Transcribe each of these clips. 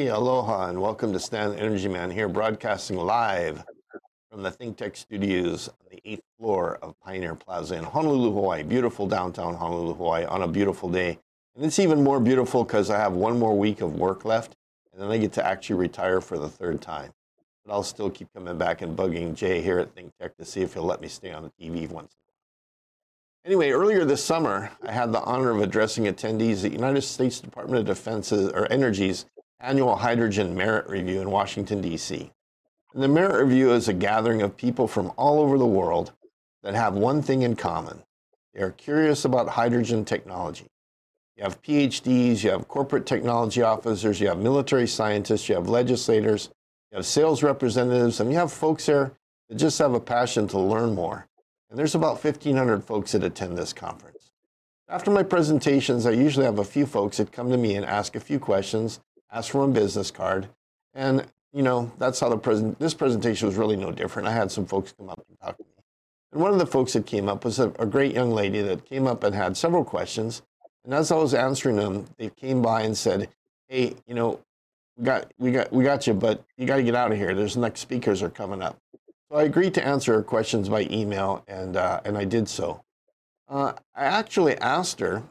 Hey, aloha, and welcome to Stan Energy Man here, broadcasting live from the ThinkTech studios on the eighth floor of Pioneer Plaza in Honolulu, Hawaii. Beautiful downtown Honolulu, Hawaii, on a beautiful day. And it's even more beautiful because I have one more week of work left, and then I get to actually retire for the third time. But I'll still keep coming back and bugging Jay here at ThinkTech to see if he'll let me stay on the TV once Anyway, earlier this summer, I had the honor of addressing attendees at the United States Department of Defense's or Energy's annual Hydrogen Merit Review in Washington, D.C. And the Merit Review is a gathering of people from all over the world that have one thing in common. They are curious about hydrogen technology. You have PhDs, you have corporate technology officers, you have military scientists, you have legislators, you have sales representatives, and you have folks there that just have a passion to learn more. And there's about 1,500 folks that attend this conference. After my presentations, I usually have a few folks that come to me and ask a few questions, ask for a business card, and you know that's how the present. This presentation was really no different. I had some folks come up and talk to me, and one of the folks that came up was a, a great young lady that came up and had several questions. And as I was answering them, they came by and said, "Hey, you know, we got we got we got you, but you got to get out of here. There's next speakers are coming up." So I agreed to answer her questions by email, and, uh, and I did so. Uh, I actually asked her,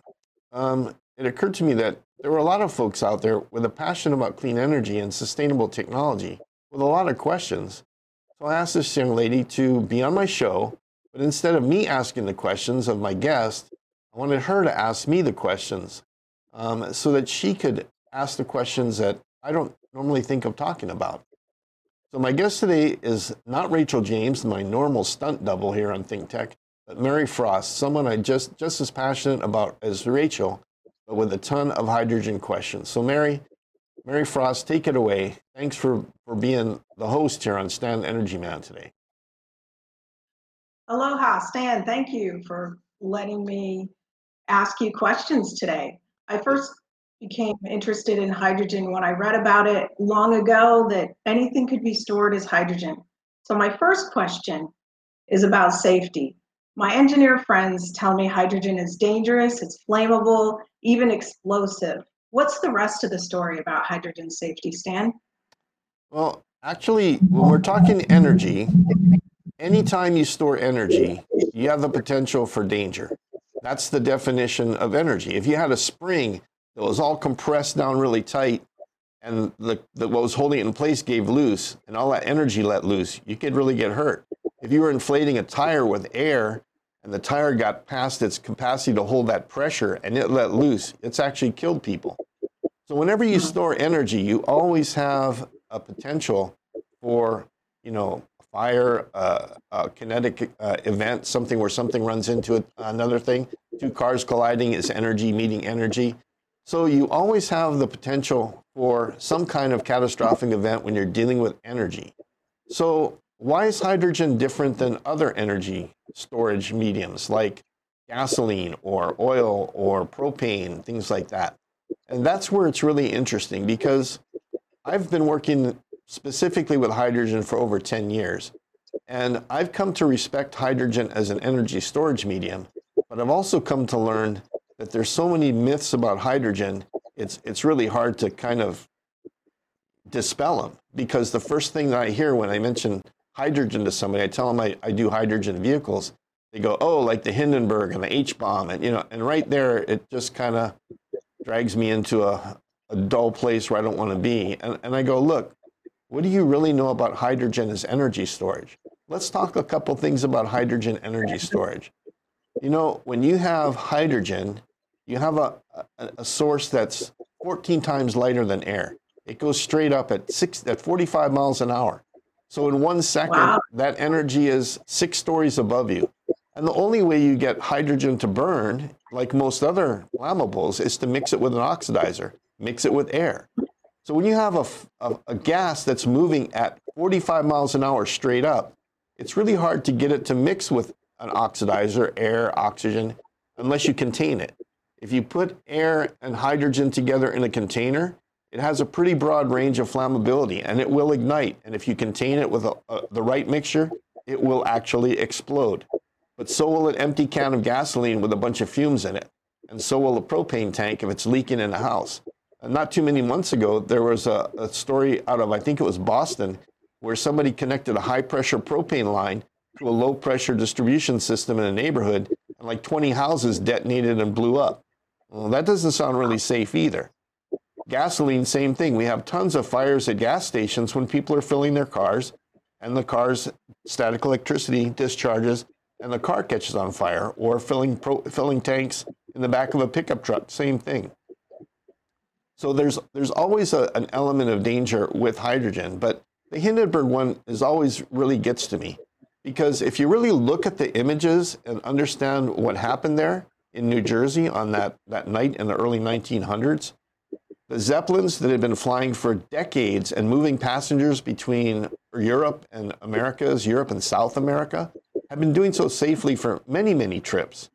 um, it occurred to me that there were a lot of folks out there with a passion about clean energy and sustainable technology with a lot of questions. So I asked this young lady to be on my show, but instead of me asking the questions of my guest, I wanted her to ask me the questions um, so that she could ask the questions that I don't normally think of talking about. So my guest today is not Rachel James, my normal stunt double here on Think Tech, but Mary Frost, someone I just just as passionate about as Rachel, with a ton of hydrogen questions. So Mary, Mary Frost, take it away. Thanks for, for being the host here on Stan Energy Man today. Aloha, Stan. Thank you for letting me ask you questions today. I first became interested in hydrogen when I read about it long ago that anything could be stored as hydrogen. So my first question is about safety. My engineer friends tell me hydrogen is dangerous, it's flammable, even explosive. What's the rest of the story about hydrogen safety, Stan? Well, actually, when we're talking energy, anytime you store energy, you have the potential for danger. That's the definition of energy. If you had a spring that was all compressed down really tight, and the, the, what was holding it in place gave loose, and all that energy let loose. You could really get hurt. If you were inflating a tire with air and the tire got past its capacity to hold that pressure and it let loose, it's actually killed people. So whenever you store energy, you always have a potential for, you know, fire, uh, a kinetic uh, event, something where something runs into it, another thing. Two cars colliding is energy meeting energy. So you always have the potential for some kind of catastrophic event when you're dealing with energy. So why is hydrogen different than other energy storage mediums like gasoline or oil or propane, things like that? And that's where it's really interesting because I've been working specifically with hydrogen for over 10 years. And I've come to respect hydrogen as an energy storage medium, but I've also come to learn that there's so many myths about hydrogen, it's, it's really hard to kind of dispel them because the first thing that I hear when I mention hydrogen to somebody, I tell them I, I do hydrogen vehicles. They go, oh, like the Hindenburg and the H bomb. And, you know, and right there, it just kind of drags me into a, a dull place where I don't want to be. And, and I go, look, what do you really know about hydrogen as energy storage? Let's talk a couple things about hydrogen energy storage. You know, when you have hydrogen, you have a, a, a, source that's 14 times lighter than air. It goes straight up at six at 45 miles an hour. So in one second, wow. that energy is six stories above you. And the only way you get hydrogen to burn, like most other flammables, is to mix it with an oxidizer, mix it with air. So when you have a, a, a gas that's moving at 45 miles an hour straight up, it's really hard to get it to mix with an oxidizer, air, oxygen, unless you contain it. If you put air and hydrogen together in a container, it has a pretty broad range of flammability and it will ignite. And if you contain it with a, a, the right mixture, it will actually explode. But so will an empty can of gasoline with a bunch of fumes in it. And so will a propane tank if it's leaking in a house. not too many months ago, there was a, a story out of, I think it was Boston, where somebody connected a high pressure propane line to a low pressure distribution system in a neighborhood, and like 20 houses detonated and blew up. Well, that doesn't sound really safe either. Gasoline, same thing. We have tons of fires at gas stations when people are filling their cars, and the car's static electricity discharges, and the car catches on fire, or filling, pro, filling tanks in the back of a pickup truck, same thing. So there's, there's always a, an element of danger with hydrogen, but the Hindenburg one is always really gets to me because if you really look at the images and understand what happened there in New Jersey on that, that night in the early 1900s, the Zeppelins that had been flying for decades and moving passengers between Europe and Americas, Europe and South America, had been doing so safely for many, many trips.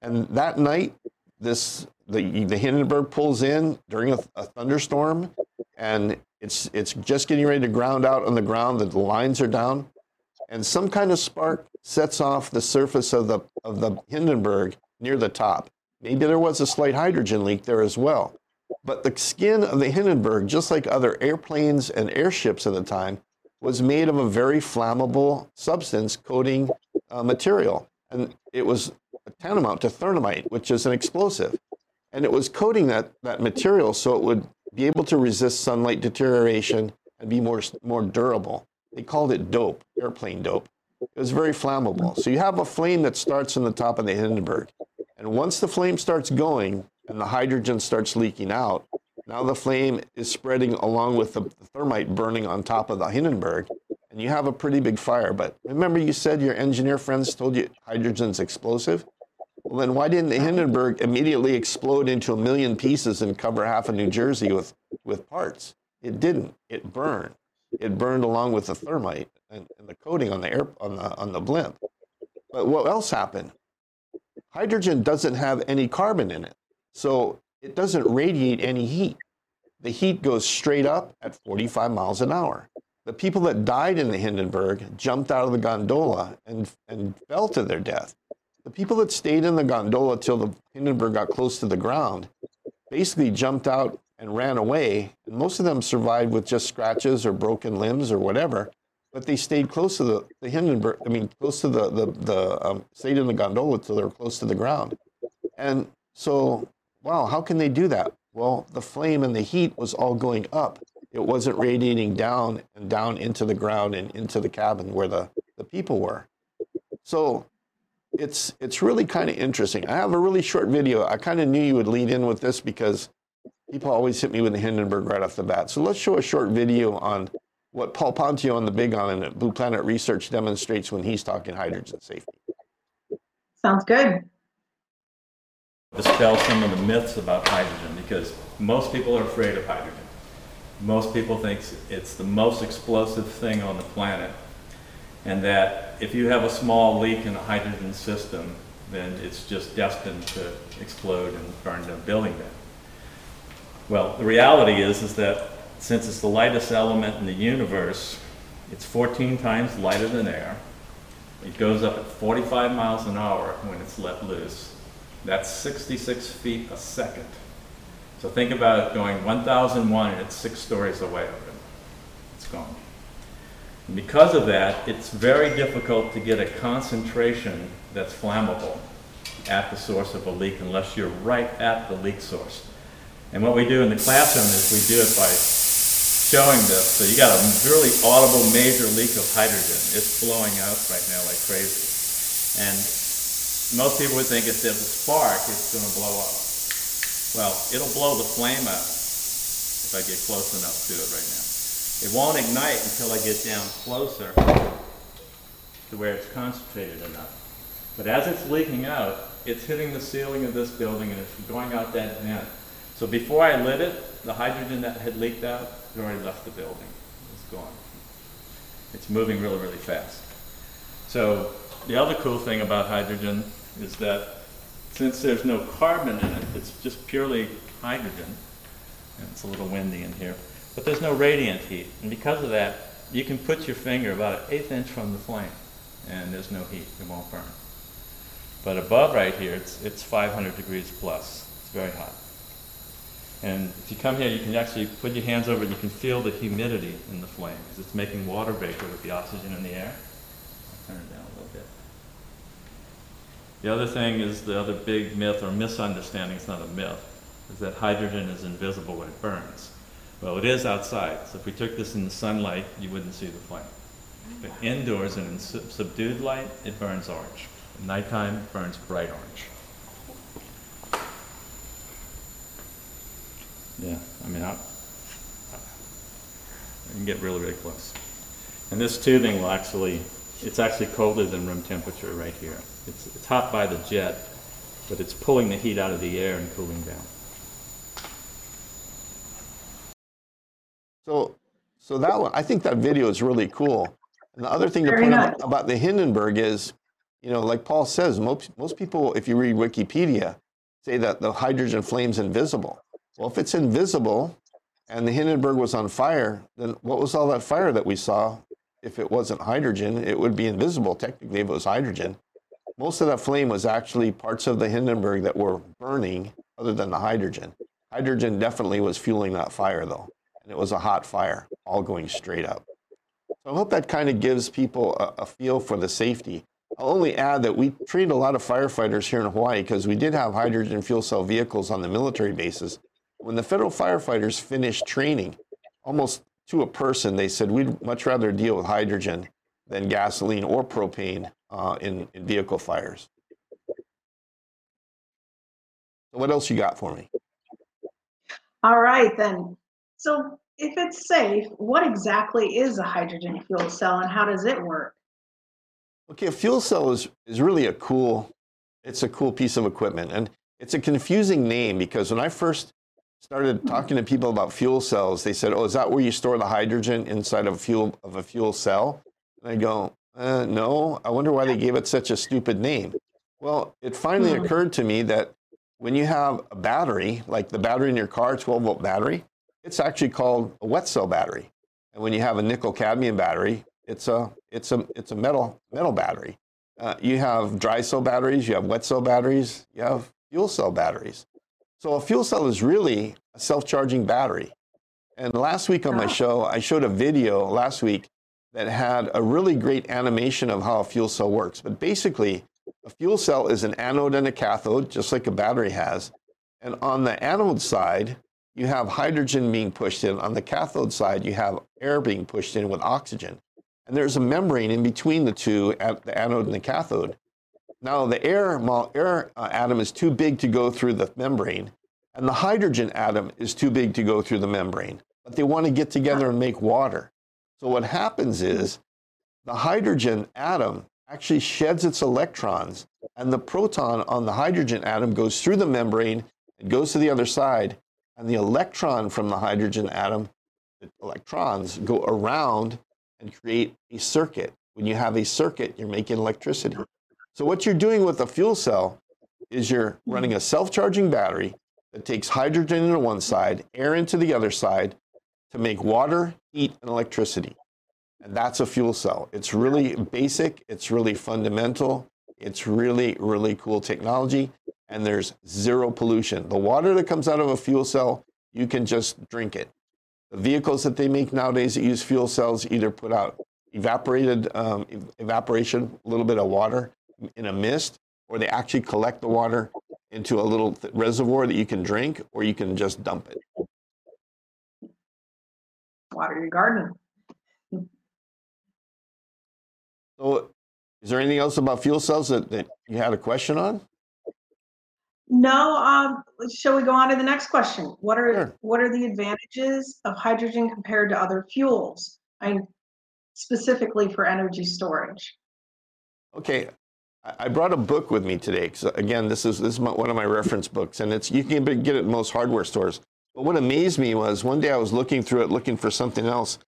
And that night, this the, the Hindenburg pulls in during a, a thunderstorm, and it's it's just getting ready to ground out on the ground. The lines are down, and some kind of spark sets off the surface of the of the Hindenburg near the top. Maybe there was a slight hydrogen leak there as well. But the skin of the Hindenburg, just like other airplanes and airships at the time, was made of a very flammable substance coating uh, material. And it was tantamount to thermite, which is an explosive. And it was coating that, that material so it would be able to resist sunlight deterioration and be more, more durable. They called it dope, airplane dope. It was very flammable. So you have a flame that starts in the top of the Hindenburg. And once the flame starts going and the hydrogen starts leaking out, now the flame is spreading along with the thermite burning on top of the Hindenburg, and you have a pretty big fire. But remember, you said your engineer friends told you hydrogen's explosive? Well, then why didn't the Hindenburg immediately explode into a million pieces and cover half of New Jersey with, with parts? It didn't. It burned. It burned along with the thermite and, and the coating on the air on the on the blimp. But what else happened? Hydrogen doesn't have any carbon in it, so it doesn't radiate any heat. The heat goes straight up at 45 miles an hour. The people that died in the Hindenburg jumped out of the gondola and, and fell to their death. The people that stayed in the gondola till the Hindenburg got close to the ground basically jumped out and ran away. And most of them survived with just scratches or broken limbs or whatever. But they stayed close to the, the Hindenburg, I mean, close to the, the, the um, stayed in the gondola till they were close to the ground. And so wow, how can they do that? Well, the flame and the heat was all going up. It wasn't radiating down and down into the ground and into the cabin where the, the people were. So it's it's really kind of interesting. I have a really short video. I kind of knew you would lead in with this because people always hit me with the Hindenburg right off the bat. So let's show a short video on what Paul Pontio on the Big On and Blue Planet Research demonstrates when he's talking hydrogen safety. Sounds good dispel some of the myths about hydrogen because most people are afraid of hydrogen. Most people think it's the most explosive thing on the planet and that if you have a small leak in a hydrogen system, then it's just destined to explode and burn the building down. Well, the reality is, is that since it's the lightest element in the universe, it's 14 times lighter than air. It goes up at 45 miles an hour when it's let loose that's 66 feet a second. So think about it going 1001 and it's six stories away already. It's gone. And because of that, it's very difficult to get a concentration that's flammable at the source of a leak unless you're right at the leak source. And what we do in the classroom is we do it by showing this. So you got a really audible major leak of hydrogen. It's blowing out right now like crazy. And most people would think if there's a spark, it's going to blow up. Well, it'll blow the flame out if I get close enough to it right now. It won't ignite until I get down closer to where it's concentrated enough. But as it's leaking out, it's hitting the ceiling of this building and it's going out that vent. So before I lit it, the hydrogen that had leaked out had already left the building. It's gone. It's moving really, really fast. So the other cool thing about hydrogen is that since there's no carbon in it, it's just purely hydrogen. And it's a little windy in here. But there's no radiant heat. And because of that, you can put your finger about an eighth inch from the flame and there's no heat. It won't burn. But above right here, it's, it's 500 degrees plus. It's very hot. And if you come here, you can actually put your hands over it, you can feel the humidity in the flame, because it's making water vapor with the oxygen in the air. I'll turn it down a little bit. The other thing is the other big myth or misunderstanding, it's not a myth, is that hydrogen is invisible when it burns. Well, it is outside, so if we took this in the sunlight, you wouldn't see the flame. But indoors and in sub- subdued light, it burns orange. At nighttime, it burns bright orange. Yeah, I mean, I, I can get really, really close. And this tubing will actually, it's actually colder than room temperature right here. It's, it's hot by the jet, but it's pulling the heat out of the air and cooling down. So, so that one, I think that video is really cool. And the other thing to point nice. out about the Hindenburg is, you know, like Paul says, most, most people, if you read Wikipedia, say that the hydrogen flame's invisible. Well, if it's invisible and the Hindenburg was on fire, then what was all that fire that we saw? If it wasn't hydrogen, it would be invisible technically if it was hydrogen. Most of that flame was actually parts of the Hindenburg that were burning other than the hydrogen. Hydrogen definitely was fueling that fire though, and it was a hot fire, all going straight up. So I hope that kind of gives people a, a feel for the safety. I'll only add that we trained a lot of firefighters here in Hawaii because we did have hydrogen fuel cell vehicles on the military bases. When the federal firefighters finished training, almost to a person, they said we'd much rather deal with hydrogen than gasoline or propane uh, in, in vehicle fires. So what else you got for me? All right, then. So if it's safe, what exactly is a hydrogen fuel cell and how does it work? Okay, a fuel cell is, is really a cool, it's a cool piece of equipment. And it's a confusing name because when I first started talking to people about fuel cells, they said, oh, is that where you store the hydrogen inside of, fuel, of a fuel cell? And I go, uh, no, I wonder why they gave it such a stupid name. Well, it finally Hmm. occurred to me that when you have a battery, like the battery in your car, 12 volt battery, it's actually called a wet cell battery. And when you have a nickel cadmium battery, it's a, it's a, it's a metal, metal battery. Uh, you have dry cell batteries, you have wet cell batteries, you have fuel cell batteries. So a fuel cell is really a self-charging battery. And last week on my Ah. show, I showed a video last week that had a really great animation of how a fuel cell works. But basically, a fuel cell is an anode and a cathode, just like a battery has. And on the anode side, you have hydrogen being pushed in. On the cathode side, you have air being pushed in with oxygen. And there's a membrane in between the two, the anode and the cathode. Now, the air, air uh, atom is too big to go through the membrane, and the hydrogen atom is too big to go through the membrane. But they want to get together and make water. So, what happens is the hydrogen atom actually sheds its electrons, and the proton on the hydrogen atom goes through the membrane and goes to the other side, and the electron from the hydrogen atom, the electrons, go around and create a circuit. When you have a circuit, you're making electricity. So, what you're doing with a fuel cell is you're running a self charging battery that takes hydrogen into one side, air into the other side to make water, heat, and electricity. And that's a fuel cell. It's really basic, it's really fundamental, it's really, really cool technology, and there's zero pollution. The water that comes out of a fuel cell, you can just drink it. The vehicles that they make nowadays that use fuel cells either put out evaporated um, evaporation, a little bit of water in a mist, or they actually collect the water into a little th- reservoir that you can drink, or you can just dump it. Water your garden. So, is there anything else about fuel cells that, that you had a question on? No, um, shall we go on to the next question? What are Sure. what are the advantages of hydrogen compared to other fuels? I specifically for energy storage. Okay, I I brought a book with me today. 'cause again, this is this is my, one of my reference books, and it's you can get it in most hardware stores. But what amazed me was one day I was looking through it, looking for something else,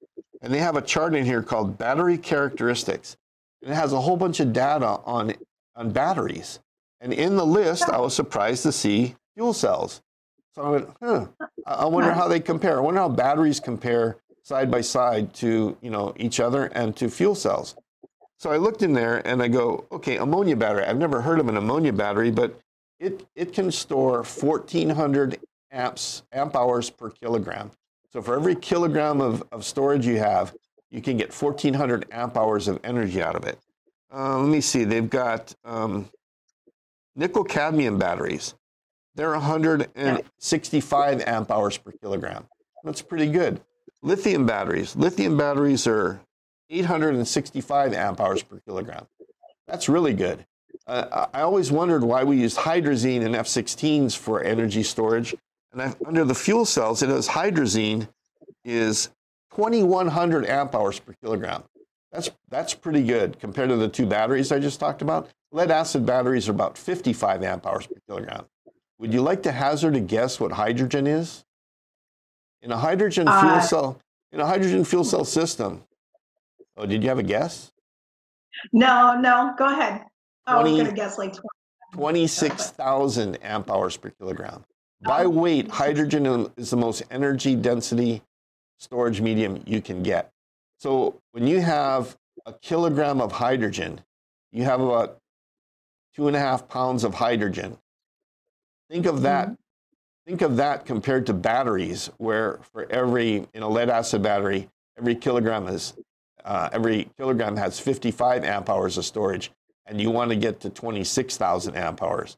and they have a chart in here called battery characteristics, and it has a whole bunch of data on on batteries. And in the list, I was surprised to see fuel cells. So I went, huh. I wonder how they compare. I wonder how batteries compare side by side to you know each other and to fuel cells. So I looked in there and I go, okay, ammonia battery. I've never heard of an ammonia battery, but it, it can store 1,400 amps, amp hours per kilogram. So for every kilogram of, of storage you have, you can get 1400 amp hours of energy out of it. Uh, let me see, they've got um, nickel cadmium batteries. They're 165 amp hours per kilogram. That's pretty good. Lithium batteries. Lithium batteries are 865 amp hours per kilogram. That's really good. Uh, I always wondered why we used hydrazine in F-16s for energy storage. And under the fuel cells, it has hydrazine is 2,100 amp hours per kilogram. That's, that's pretty good compared to the two batteries I just talked about. Lead acid batteries are about 55 amp hours per kilogram. Would you like to hazard a guess what hydrogen is? In a hydrogen fuel uh, cell, in a hydrogen fuel cell system. Oh, did you have a guess? No, no, go ahead. 20, I was going to guess like 20. 26,000 amp hours per kilogram. By weight, hydrogen is the most energy density storage medium you can get. So when you have a kilogram of hydrogen, you have about two and a half pounds of hydrogen. Think of that. Mm-hmm. Think of that compared to batteries, where for every in a lead acid battery, every kilogram is uh, every kilogram has 55 amp hours of storage, and you want to get to 26,000 amp hours.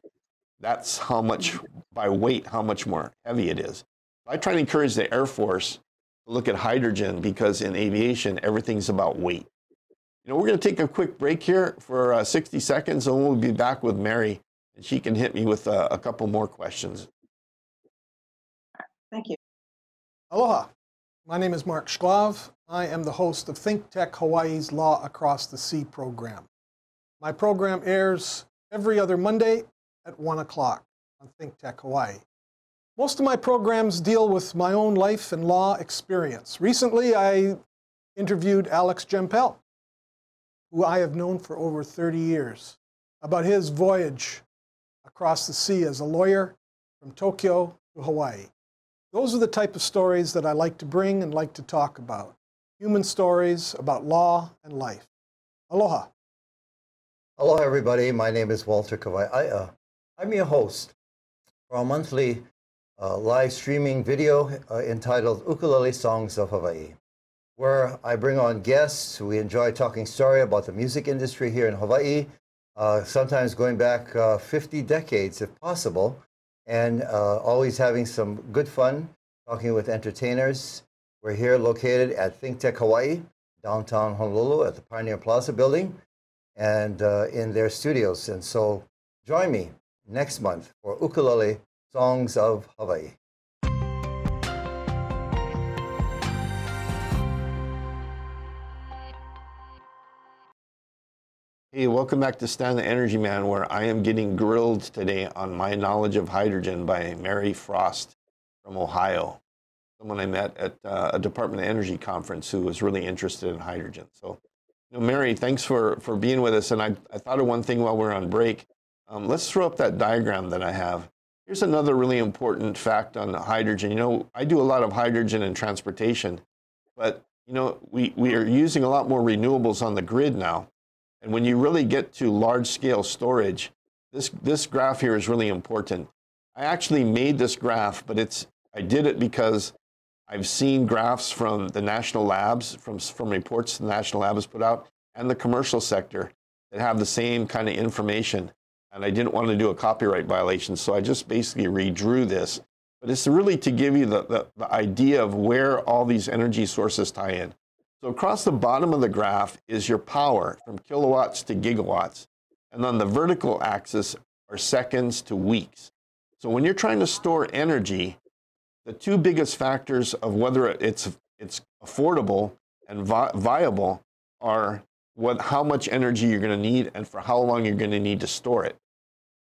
That's how much by weight, how much more heavy it is. I try to encourage the Air Force to look at hydrogen because in aviation, everything's about weight. You know, we're going to take a quick break here for uh, 60 seconds, and we'll be back with Mary, and she can hit me with uh, a couple more questions. Thank you. Aloha. My name is Mark Shklov. I am the host of Think Tech Hawaii's Law Across the Sea program. My program airs every other Monday at 1 o'clock on Think Tech Hawaii. Most of my programs deal with my own life and law experience. Recently, I interviewed Alex Jempel, who I have known for over 30 years, about his voyage across the sea as a lawyer from Tokyo to Hawaii. Those are the type of stories that I like to bring and like to talk about. Human stories about law and life. Aloha. Aloha, everybody. My name is Walter Kawai. I'm your host for our monthly uh, live streaming video uh, entitled Ukulele Songs of Hawaii, where I bring on guests. We enjoy talking story about the music industry here in Hawaii, uh, sometimes going back uh, 50 decades if possible and uh, always having some good fun talking with entertainers. We're here located at Think Tech Hawaii, downtown Honolulu at the Pioneer Plaza building and uh, in their studios. And so join me next month for Ukulele Songs of Hawaii. Hey, welcome back to Stan the Energy Man, where I am getting grilled today on my knowledge of hydrogen by Mary Frost from Ohio, someone I met at uh, a Department of Energy conference who was really interested in hydrogen. So, you know, Mary, thanks for, for being with us. And I, I thought of one thing while we are on break. Um, let's throw up that diagram that I have. Here's another really important fact on hydrogen. You know, I do a lot of hydrogen in transportation, but you know, we, we are using a lot more renewables on the grid now. And when you really get to large scale storage, this, this graph here is really important. I actually made this graph, but it's, I did it because I've seen graphs from the national labs, from, from reports the national labs put out, and the commercial sector that have the same kind of information. And I didn't want to do a copyright violation, so I just basically redrew this. But it's really to give you the, the, the idea of where all these energy sources tie in. So across the bottom of the graph is your power from kilowatts to gigawatts. And on the vertical axis are seconds to weeks. So when you're trying to store energy, the two biggest factors of whether it's, it's affordable and vi viable are what, how much energy you're going to need and for how long you're going to need to store it.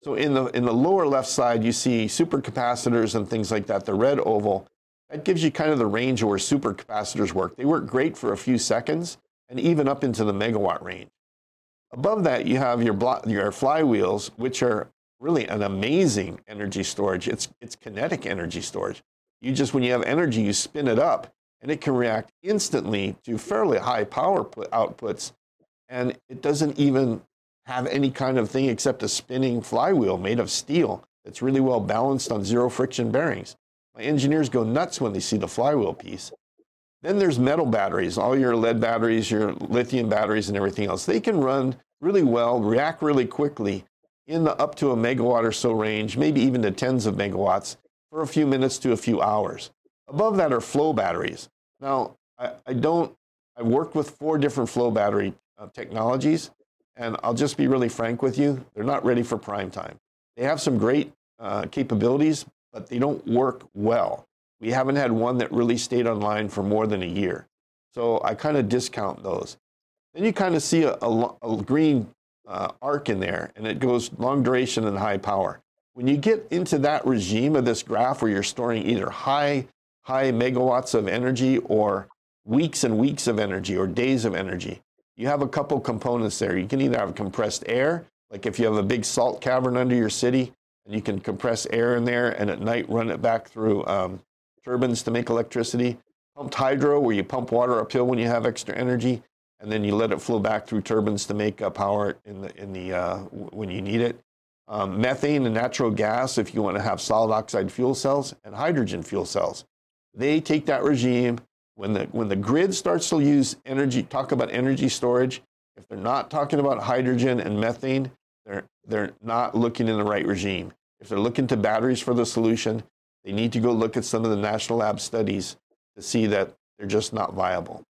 So in the, in the lower left side, you see supercapacitors and things like that, the red oval. That gives you kind of the range of where supercapacitors work. They work great for a few seconds and even up into the megawatt range. Above that, you have your, your flywheels, which are really an amazing energy storage. It's, it's kinetic energy storage. You just, when you have energy, you spin it up and it can react instantly to fairly high power outputs. And it doesn't even have any kind of thing except a spinning flywheel made of steel that's really well balanced on zero friction bearings. My engineers go nuts when they see the flywheel piece. Then there's metal batteries, all your lead batteries, your lithium batteries, and everything else. They can run really well, react really quickly in the up to a megawatt or so range, maybe even to tens of megawatts for a few minutes to a few hours. Above that are flow batteries. Now, I, I don't, I worked with four different flow battery technologies, and I'll just be really frank with you, they're not ready for prime time. They have some great uh, capabilities, but they don't work well. We haven't had one that really stayed online for more than a year. So I kind of discount those. Then you kind of see a, a, a green uh, arc in there, and it goes long duration and high power. When you get into that regime of this graph where you're storing either high, high megawatts of energy or weeks and weeks of energy or days of energy, you have a couple components there. You can either have compressed air, like if you have a big salt cavern under your city, and you can compress air in there and at night run it back through um, turbines to make electricity. Pumped hydro, where you pump water uphill when you have extra energy, and then you let it flow back through turbines to make uh, power in the, in the, uh, when you need it. Um, methane and natural gas, if you want to have solid oxide fuel cells, and hydrogen fuel cells. They take that regime. When the, when the grid starts to use energy, talk about energy storage, if they're not talking about hydrogen and methane, they're, they're not looking in the right regime. If they're looking to batteries for the solution, they need to go look at some of the national lab studies to see that they're just not viable.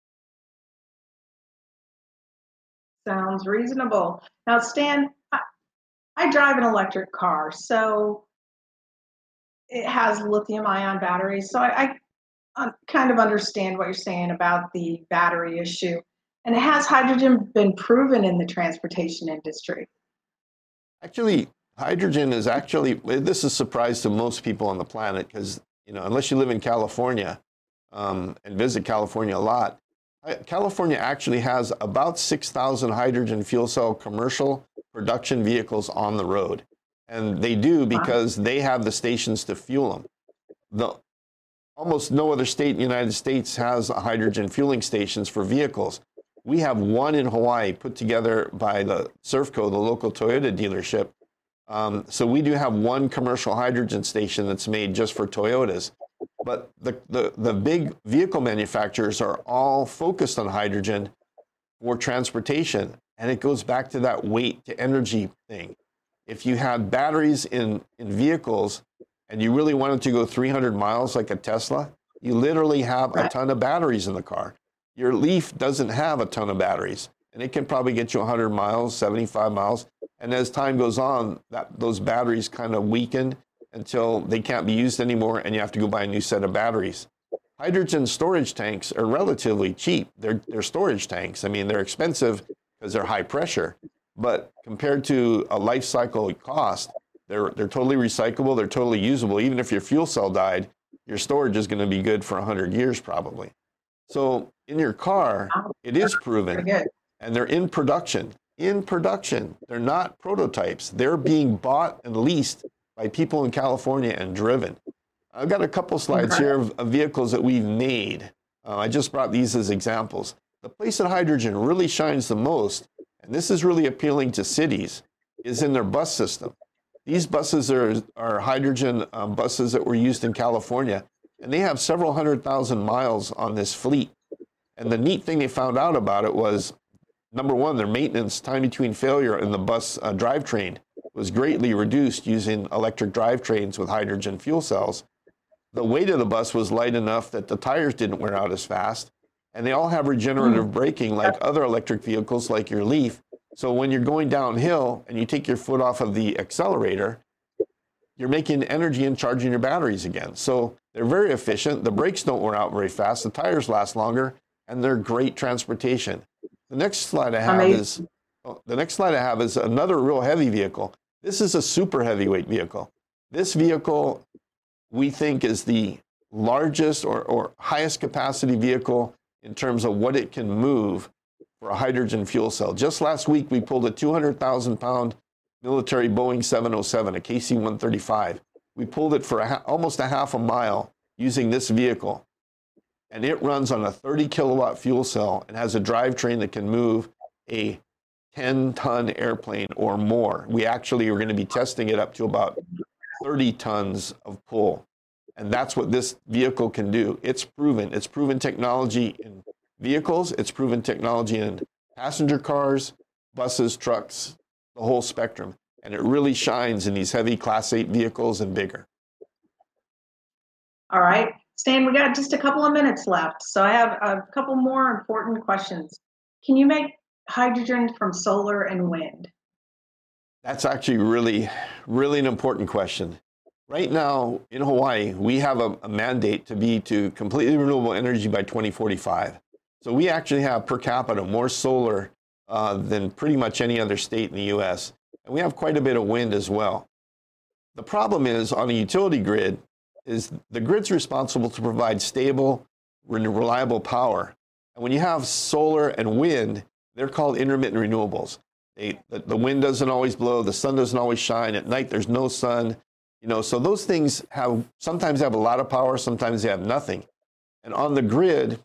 Sounds reasonable. Now, Stan, I, I drive an electric car, so it has lithium ion batteries. So I, I kind of understand what you're saying about the battery issue. And has hydrogen been proven in the transportation industry? Actually, hydrogen is actually, this is a surprise to most people on the planet because, you know, unless you live in California um, and visit California a lot, California actually has about 6,000 hydrogen fuel cell commercial production vehicles on the road. And they do because they have the stations to fuel them. The, almost no other state in the United States has hydrogen fueling stations for vehicles. We have one in Hawaii put together by the Servco, the local Toyota dealership. Um, so we do have one commercial hydrogen station that's made just for Toyotas. But the, the, the big vehicle manufacturers are all focused on hydrogen for transportation. And it goes back to that weight to energy thing. If you had batteries in, in vehicles and you really wanted to go 300 miles like a Tesla, you literally have a ton of batteries in the car. Your Leaf doesn't have a ton of batteries, and it can probably get you 100 miles, 75 miles. And as time goes on, that, those batteries kind of weaken until they can't be used anymore, and you have to go buy a new set of batteries. Hydrogen storage tanks are relatively cheap. They're, they're storage tanks. I mean, they're expensive because they're high pressure, but compared to a life cycle cost, they're, they're totally recyclable, they're totally usable. Even if your fuel cell died, your storage is going to be good for 100 years probably. So in your car, it is proven, and they're in production. In production, they're not prototypes. They're being bought and leased by people in California and driven. I've got a couple slides here of, of vehicles that we've made. Uh, I just brought these as examples. The place that hydrogen really shines the most, and this is really appealing to cities, is in their bus system. These buses are, are hydrogen um, buses that were used in California, and they have several hundred thousand miles on this fleet. And the neat thing they found out about it was number one, their maintenance time between failure in the bus uh, drivetrain was greatly reduced using electric drivetrains with hydrogen fuel cells. The weight of the bus was light enough that the tires didn't wear out as fast. And they all have regenerative hmm. braking like other electric vehicles, like your Leaf. So when you're going downhill and you take your foot off of the accelerator, you're making energy and charging your batteries again. So they're very efficient. The brakes don't wear out very fast. The tires last longer and they're great transportation. The next slide I have Amazing. is oh, the next slide I have is another real heavy vehicle. This is a super heavyweight vehicle. This vehicle we think is the largest or, or highest capacity vehicle in terms of what it can move for a hydrogen fuel cell. Just last week we pulled a 200,000 pound military Boeing 707, a KC 135. We pulled it for a almost a half a mile using this vehicle and it runs on a 30 kilowatt fuel cell and has a drivetrain that can move a 10 ton airplane or more. We actually are going to be testing it up to about 30 tons of pull. And that's what this vehicle can do. It's proven. It's proven technology in vehicles, it's proven technology in passenger cars, buses, trucks, the whole spectrum. And it really shines in these heavy Class 8 vehicles and bigger. All right. Stan, we got just a couple of minutes left. So I have a couple more important questions. Can you make hydrogen from solar and wind? That's actually really, really an important question. Right now in Hawaii, we have a, a, mandate to be to completely renewable energy by 2045. So we actually have per capita more solar uh, than pretty much any other state in the US. And we have quite a bit of wind as well. The problem is on a utility grid is the grid's responsible to provide stable, reliable power. And when you have solar and wind, they're called intermittent renewables. They, the, the wind doesn't always blow, the sun doesn't always shine. At night, there's no sun. You know, so those things have sometimes have a lot of power, sometimes they have nothing. And on the grid,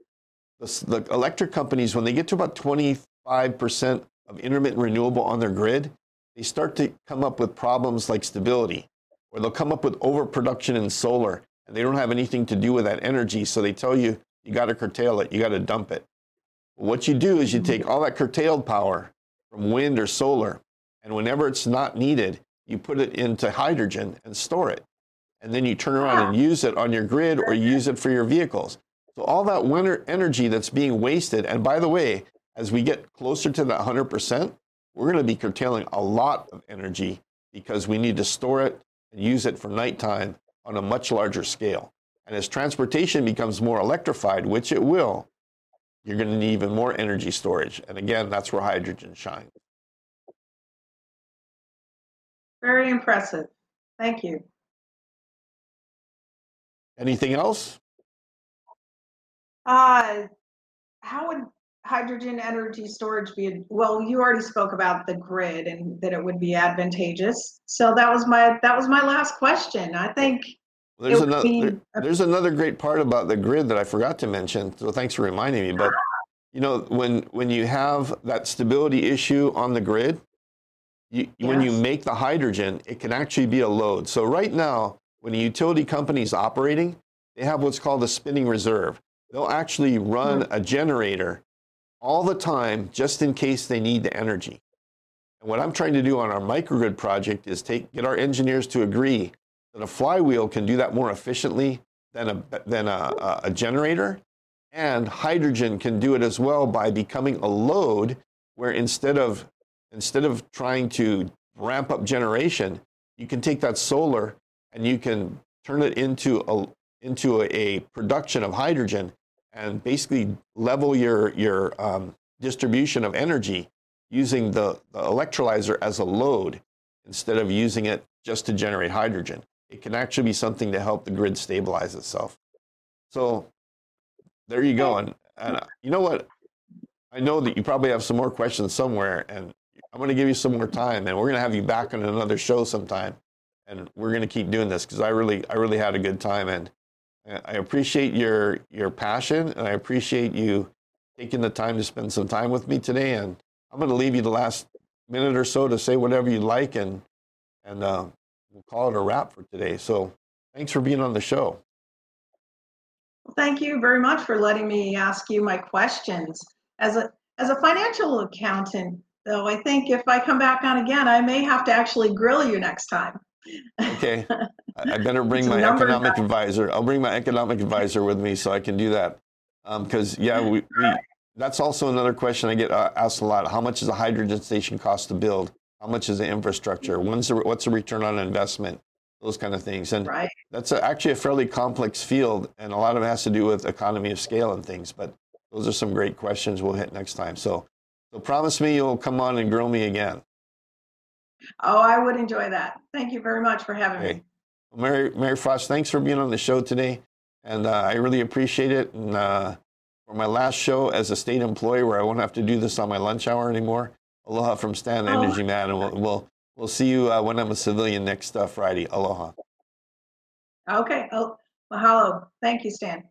the, the electric companies, when they get to about 25% of intermittent renewable on their grid, they start to come up with problems like stability, or they'll come up with overproduction in solar, and they don't have anything to do with that energy. So they tell you, you got to curtail it, you got to dump it. What you do is you take all that curtailed power from wind or solar, and whenever it's not needed, you put it into hydrogen and store it. And then you turn around and use it on your grid or use it for your vehicles. So all that winter energy that's being wasted, and by the way, as we get closer to that 100%, we're going to be curtailing a lot of energy because we need to store it and use it for nighttime on a much larger scale. And as transportation becomes more electrified, which it will, you're going to need even more energy storage. And again, that's where hydrogen shines. Very impressive. Thank you. Anything else? Uh, how would hydrogen energy storage be? Well, you already spoke about the grid and that it would be advantageous. So that was my that was my last question. I think there's another there, there's another great part about the grid that I forgot to mention. So thanks for reminding me. But you know, when when you have that stability issue on the grid, you, yes. when you make the hydrogen, it can actually be a load. So right now, when a utility company is operating, they have what's called a spinning reserve. They'll actually run a generator all the time just in case they need the energy. And what I'm trying to do on our microgrid project is take get our engineers to agree that a flywheel can do that more efficiently than a than a, a generator, and hydrogen can do it as well by becoming a load where instead of instead of trying to ramp up generation, you can take that solar and you can turn it into a into a, a production of hydrogen and basically level your your um, distribution of energy using the, the electrolyzer as a load instead of using it just to generate hydrogen. It can actually be something to help the grid stabilize itself. So there you go. And, and uh, you know what? I know that you probably have some more questions somewhere, and I'm going to give you some more time, and we're going to have you back on another show sometime, and we're going to keep doing this because I really, I really had a good time, and I appreciate your your passion, and I appreciate you taking the time to spend some time with me today. And I'm going to leave you the last minute or so to say whatever you'd like, and and uh, we'll call it a wrap for today. So thanks for being on the show. Thank you very much for letting me ask you my questions. As a as a financial accountant, though, I think if I come back on again, I may have to actually grill you next time. Okay. I better bring my economic guy. advisor. I'll bring my economic advisor with me so I can do that. Because, um, yeah, we, we, that's also another question I get uh, asked a lot. How much does a hydrogen station cost to build? How much is the infrastructure? When's the, what's the return on investment? Those kind of things. And right. that's a, actually a fairly complex field, and a lot of it has to do with economy of scale and things. But those are some great questions we'll hit next time. So so promise me you'll come on and grill me again. Oh, I would enjoy that. Thank you very much for having okay. me. Well, Mary, Mary Frost, thanks for being on the show today. And uh, I really appreciate it. And uh, for my last show as a state employee where I won't have to do this on my lunch hour anymore, aloha from Stan oh. Energy Man. And we'll, we'll, we'll see you uh, when I'm a civilian next uh, Friday. Aloha. Okay. Oh, mahalo. Thank you, Stan.